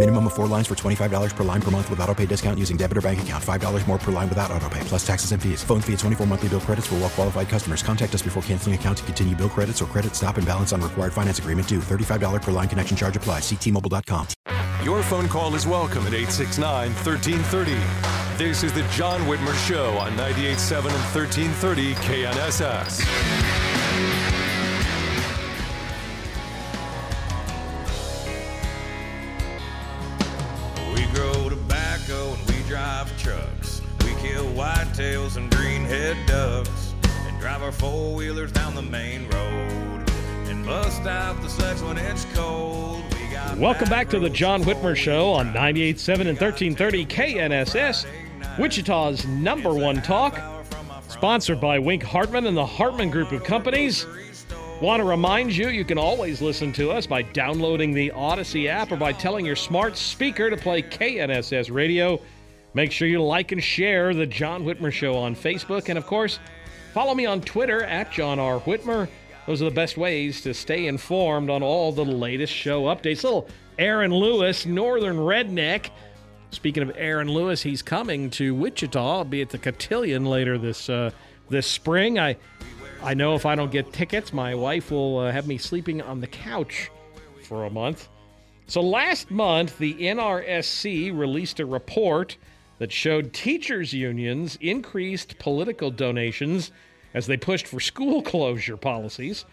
Minimum of four lines for $25 per line per month with auto pay discount using debit or bank account. $5 more per line without auto pay, plus taxes and fees. Phone fee at 24 monthly bill credits for well qualified customers. Contact us before canceling account to continue bill credits or credit stop and balance on required finance agreement due. $35 per line connection charge applies. Ctmobile.com. Your phone call is welcome at 869 1330. This is the John Whitmer Show on 98.7 and 1330 KNSS. Four wheelers down the main road. And bust out the when it's cold. We got Welcome back to the John Whitmer Show on 98.7 and 1330 KNSS, Wichita's number one talk. Sponsored by Wink Hartman and the Hartman Group of Companies. Want to remind you, you can always listen to us by downloading the Audacy app or by telling your smart speaker to play KNSS radio. Make sure you like and share the John Whitmer Show on Facebook. And of course, follow me on Twitter at John R. Whitmer. Those are the best ways to stay informed on all the latest show updates. Little Aaron Lewis, Northern Redneck. Speaking of Aaron Lewis, he's coming to Wichita. I'll be at the Cotillion later this uh, this spring. I I know if I don't get tickets, my wife will uh, have me sleeping on the couch for a month. So last month, the NRSC released a report that showed teachers' unions increased political donations as they pushed for school closure policies.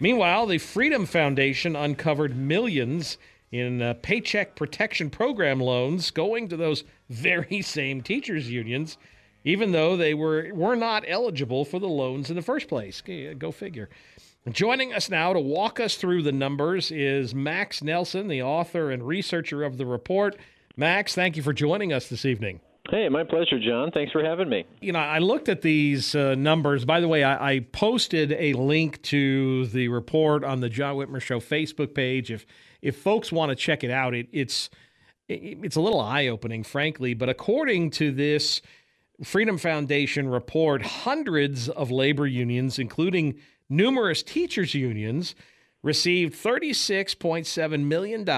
Meanwhile, the Freedom Foundation uncovered millions in uh, Paycheck Protection Program loans going to those very same teachers' unions, even though they were, were not eligible for the loans in the first place. Go figure. Joining us now to walk us through the numbers is Max Nelson, the author and researcher of the report. Max, thank you for joining us this evening. Hey, my pleasure, John. Thanks for having me. You know, I looked at these uh, numbers. By the way, I, I, posted a link to the report on the John Whitmer Show Facebook page. If if folks want to check it out, it, it's it, it's a little eye opening, frankly. But according to this Freedom Foundation report, hundreds of labor unions, including numerous teachers unions, received $36.7 million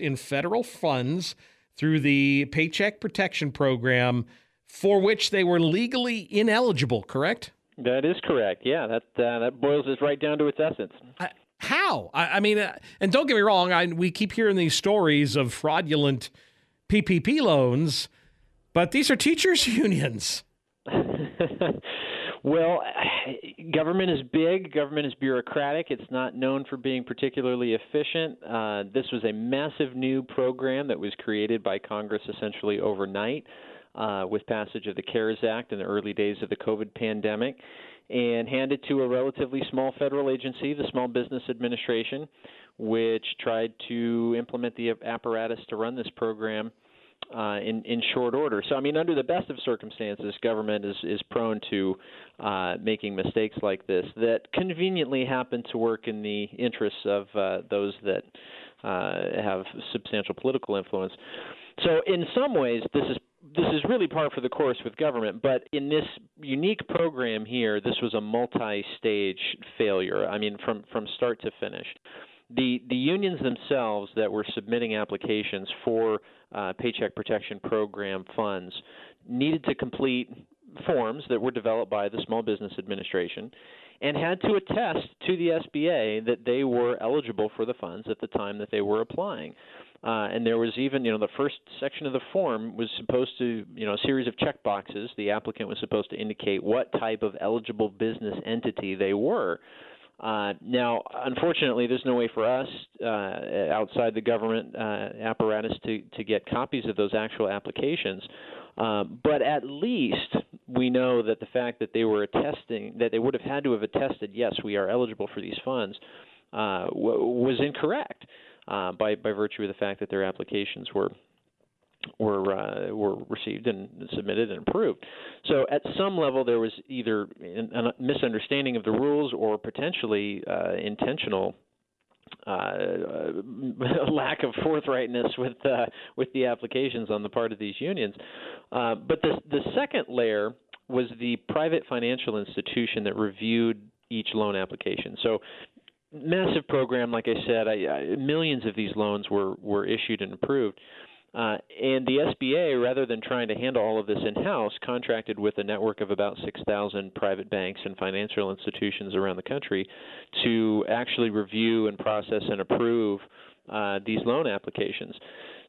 in federal funds through the Paycheck Protection Program for which they were legally ineligible, correct? That is correct. Yeah, that uh, that boils us right down to its essence. I, how? I, I mean, uh, and don't get me wrong, I, we keep hearing these stories of fraudulent PPP loans, but these are teachers' unions. Well, government is big. Government is bureaucratic. It's not known for being particularly efficient. Uh, this was a massive new program that was created by Congress essentially overnight uh, with passage of the CARES Act in the early days of the COVID pandemic and handed to a relatively small federal agency, the Small Business Administration, which tried to implement the apparatus to run this program uh, in in short order. So I mean, under the best of circumstances, government is is prone to uh, making mistakes like this that conveniently happen to work in the interests of uh, those that uh, have substantial political influence. So in some ways, this is this is really par for the course with government, but in this unique program here, this was a multi-stage failure. I mean, from from start to finish. The the unions themselves that were submitting applications for uh, Paycheck Protection Program funds needed to complete forms that were developed by the Small Business Administration and had to attest to the SBA that they were eligible for the funds at the time that they were applying. Uh, and there was even, you know, the first section of the form was supposed to, you know, a series of check boxes. The applicant was supposed to indicate what type of eligible business entity they were. Uh, now, unfortunately, there's no way for us uh, outside the government uh, apparatus to, to get copies of those actual applications. Um, but at least we know that the fact that they were attesting, that they would have had to have attested, yes, we are eligible for these funds, uh, w- was incorrect uh, by by virtue of the fact that their applications were were uh, were received and submitted and approved. So at some level there was either a misunderstanding of the rules or potentially uh, intentional uh, lack of forthrightness with uh, with the applications on the part of these unions. Uh, but the the second layer was the private financial institution that reviewed each loan application. So massive program, like I said, I, I, millions of these loans were were issued and approved. Uh, and the SBA, rather than trying to handle all of this in house, contracted with a network of about 6,000 private banks and financial institutions around the country to actually review and process and approve uh, these loan applications.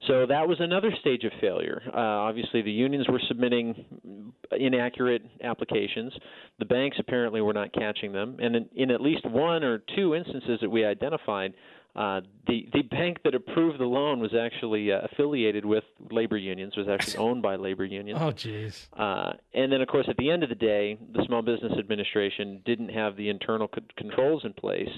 So that was another stage of failure. Uh, obviously, the unions were submitting inaccurate applications. The banks apparently were not catching them. And in, in at least one or two instances that we identified, uh, the the bank that approved the loan was actually uh, affiliated with labor unions, was actually owned by labor unions. Oh, jeez. Uh, and then, of course, at the end of the day, the Small Business Administration didn't have the internal c- controls in place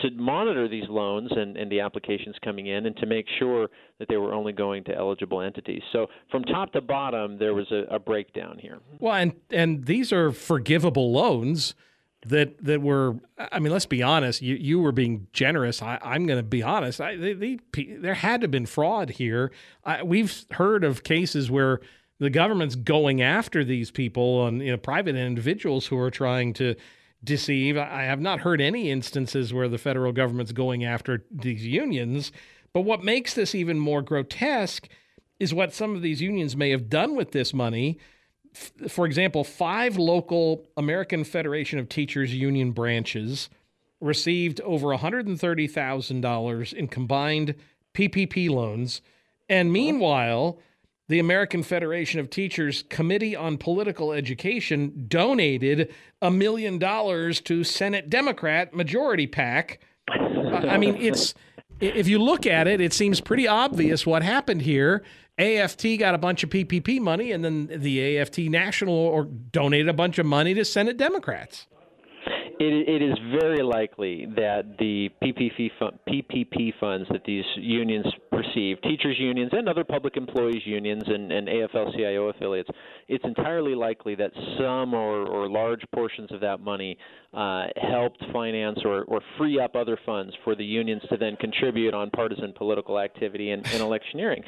to monitor these loans and, and the applications coming in and to make sure that they were only going to eligible entities. So from top to bottom, there was a, a breakdown here. Well, and and these are forgivable loans that that were I mean let's be honest you you were being generous. I, am going to be honest. I, they, they, there had to have been fraud here. I, we've heard of cases where the government's going after these people and you know private individuals who are trying to deceive. I have not heard any instances where the federal government's going after these unions. But what makes this even more grotesque is what some of these unions may have done with this money for example, five local American Federation of Teachers union branches received over $130,000 in combined PPP loans. And meanwhile, the American Federation of Teachers Committee on Political Education donated a million dollars to Senate Democrat majority PAC. I mean, it's if you look at it, it seems pretty obvious what happened here. AFT got a bunch of PPP money, and then the AFT National or donated a bunch of money to Senate Democrats. It, it is very likely that the PPP, PPP funds that these unions receive, teachers unions and other public employees unions and, and AFL-CIO affiliates, it's entirely likely that some or, or large portions of that money uh, helped finance or, or free up other funds for the unions to then contribute on partisan political activity and, and electioneering.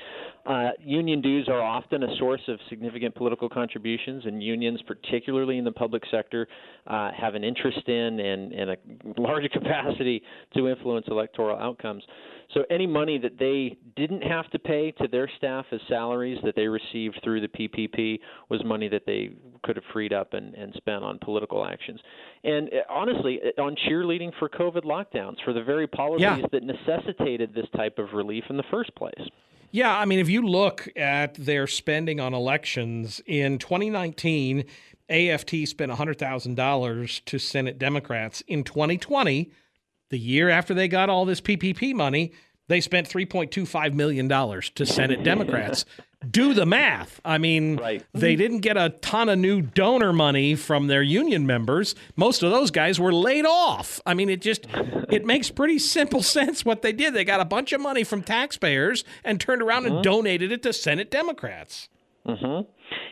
Uh, union dues are often a source of significant political contributions, and unions, particularly in the public sector, uh, have an interest in and, and a large capacity to influence electoral outcomes. So any money that they didn't have to pay to their staff as salaries that they received through the PPP was money that they could have freed up and, and spent on political actions. And uh, honestly, uh, on cheerleading for COVID lockdowns, for the very policies yeah. that necessitated this type of relief in the first place. Yeah, I mean, if you look at their spending on elections in 2019, AFT spent $100,000 to Senate Democrats. In 2020, the year after they got all this PPP money, they spent $3.25 million to Senate Democrats. Do the math. I mean, right. they didn't get a ton of new donor money from their union members. Most of those guys were laid off. I mean, it just it makes pretty simple sense what they did. They got a bunch of money from taxpayers and turned around and uh-huh. donated it to Senate Democrats. Mm-hmm.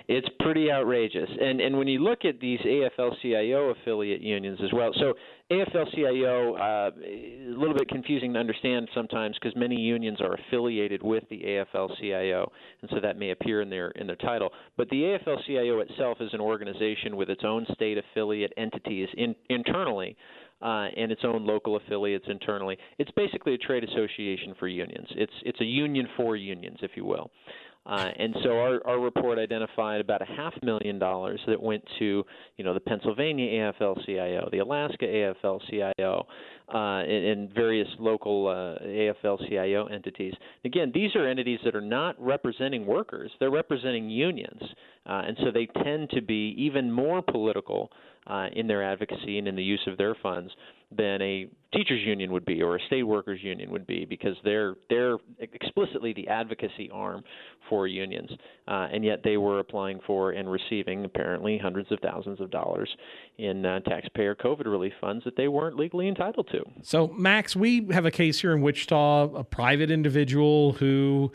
It's pretty outrageous. And and when you look at these AFL-CIO affiliate unions as well, so AFL-CIO uh, a little bit confusing to understand sometimes because many unions are affiliated with the AFL-CIO, and so that may appear in their in their title. But the AFL-CIO itself is an organization with its own state affiliate entities in, internally. Uh, and its own local affiliates internally. It's basically a trade association for unions. It's it's a union for unions, if you will. Uh, and so our, our report identified about a half million dollars that went to, you know, the Pennsylvania AFL-CIO, the Alaska AFL-CIO, uh, and, and various local uh, AFL-CIO entities. Again, these are entities that are not representing workers; they're representing unions, uh, and so they tend to be even more political uh, in their advocacy and in the use of their funds than a teachers union would be or a state workers union would be because they're they're explicitly the advocacy arm for unions. Uh, and yet they were applying for and receiving apparently hundreds of thousands of dollars in uh, taxpayer covid relief funds that they weren't legally entitled to. So max we have a case here in wichita a private individual who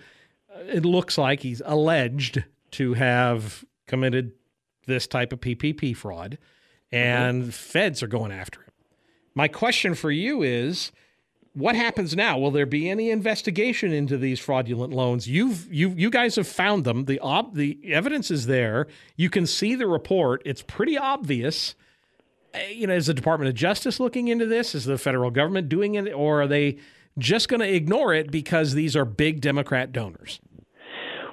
uh, it looks like he's alleged to have committed this type of ppp fraud and mm-hmm. feds are going after him my question for you is what happens now? Will there be any investigation into these fraudulent loans? You've you you guys have found them. The ob, the evidence is there. You can see the report. It's pretty obvious. Eh, you know, is the Department of Justice looking into this? Is the federal government doing it, or are they just going to ignore it because these are big Democrat donors?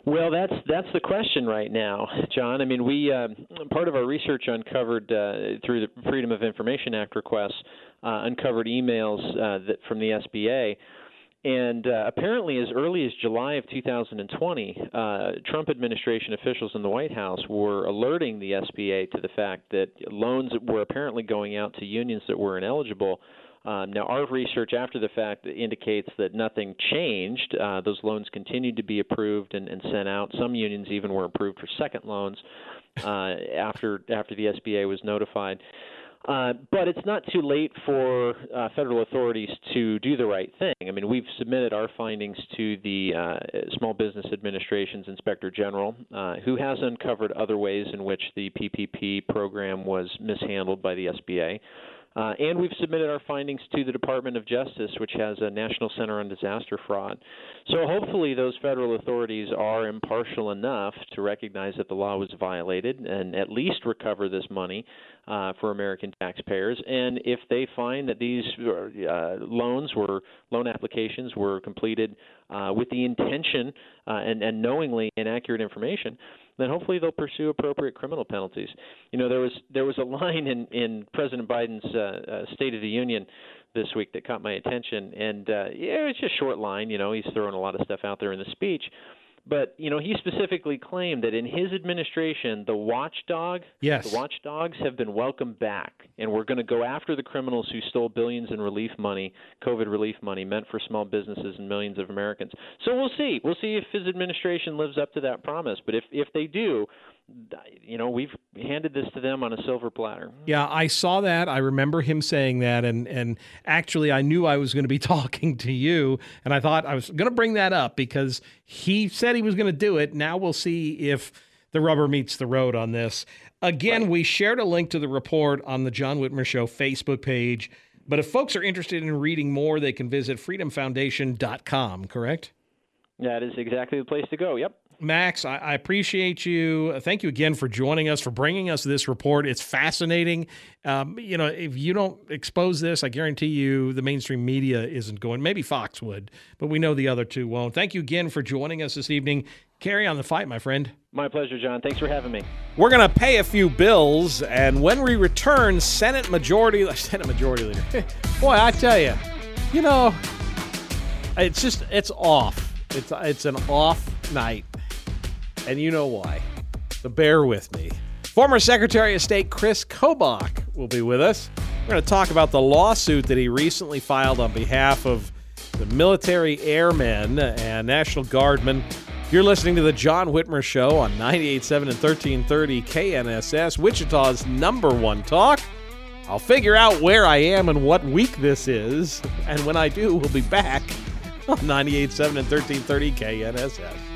Well, that's that's the question right now, John. I mean, we uh, part of our research uncovered uh, through the Freedom of Information Act requests uh, uncovered emails uh, that from the SBA. And uh, apparently, as early as July of 2020, uh, Trump administration officials in the White House were alerting the SBA to the fact that loans were apparently going out to unions that were ineligible um, now, our research after the fact indicates that nothing changed. Uh, those loans continued to be approved and, and, sent out. Some unions even were approved for second loans uh, after after the SBA was notified. Uh, but it's not too late for uh, federal authorities to do the right thing. I mean, we've submitted our findings to the uh, Small Business Administration's Inspector General, uh, who has uncovered other ways in which the PPP program was mishandled by the SBA. Uh, and we've submitted our findings to the Department of Justice, which has a National Center on Disaster Fraud. So hopefully, those federal authorities are impartial enough to recognize that the law was violated and at least recover this money uh, for American taxpayers. And if they find that these uh, loans were loan applications were completed uh, with the intention uh, and, and knowingly inaccurate information, then hopefully they'll pursue appropriate criminal penalties. You know, there was there was a line in in President Biden's uh, uh, State of the Union this week that caught my attention, and uh, yeah, it's just a short line. You know, he's throwing a lot of stuff out there in the speech, but you know, he specifically claimed that in his administration, the watchdog, yes. the watchdogs have been welcomed back, and we're going to go after the criminals who stole billions in relief money, COVID relief money meant for small businesses and millions of Americans. So we'll see. We'll see if his administration lives up to that promise. But if if they do, you know we've handed this to them on a silver platter. Yeah i saw that. I remember him saying that and and actually i knew i was going to be talking to you and i thought i was going to bring that up because he said he was going to do it. Now we'll see if the rubber meets the road on this. Again right. we shared a link to the report on the john whitmer show facebook page but if folks are interested in reading more they can visit freedomfoundation.com correct? That is exactly the place to go. Yep Max, I, I, appreciate you. Thank you again for joining us, for bringing us this report. It's fascinating. Um, you know, if you don't expose this, I guarantee you the mainstream media isn't going. Maybe Fox would, but we know the other two won't. Thank you again for joining us this evening. Carry on the fight, my friend. My pleasure, John. Thanks for having me. We're going to pay a few bills, and when we return, Senate Majority Senate Majority Leader. Boy, I tell you, you know, it's just it's off. It's it's an off night and you know why. So bear with me. Former Secretary of State Chris Kobach will be with us. We're going to talk about the lawsuit that he recently filed on behalf of the military airmen and National Guardmen. You're listening to the John Whitmer Show on 98.7 and 1330 KNSS, Wichita's number one talk. I'll figure out where I am and what week this is, and when I do, we'll be back on 98.7 and 1330 KNSS.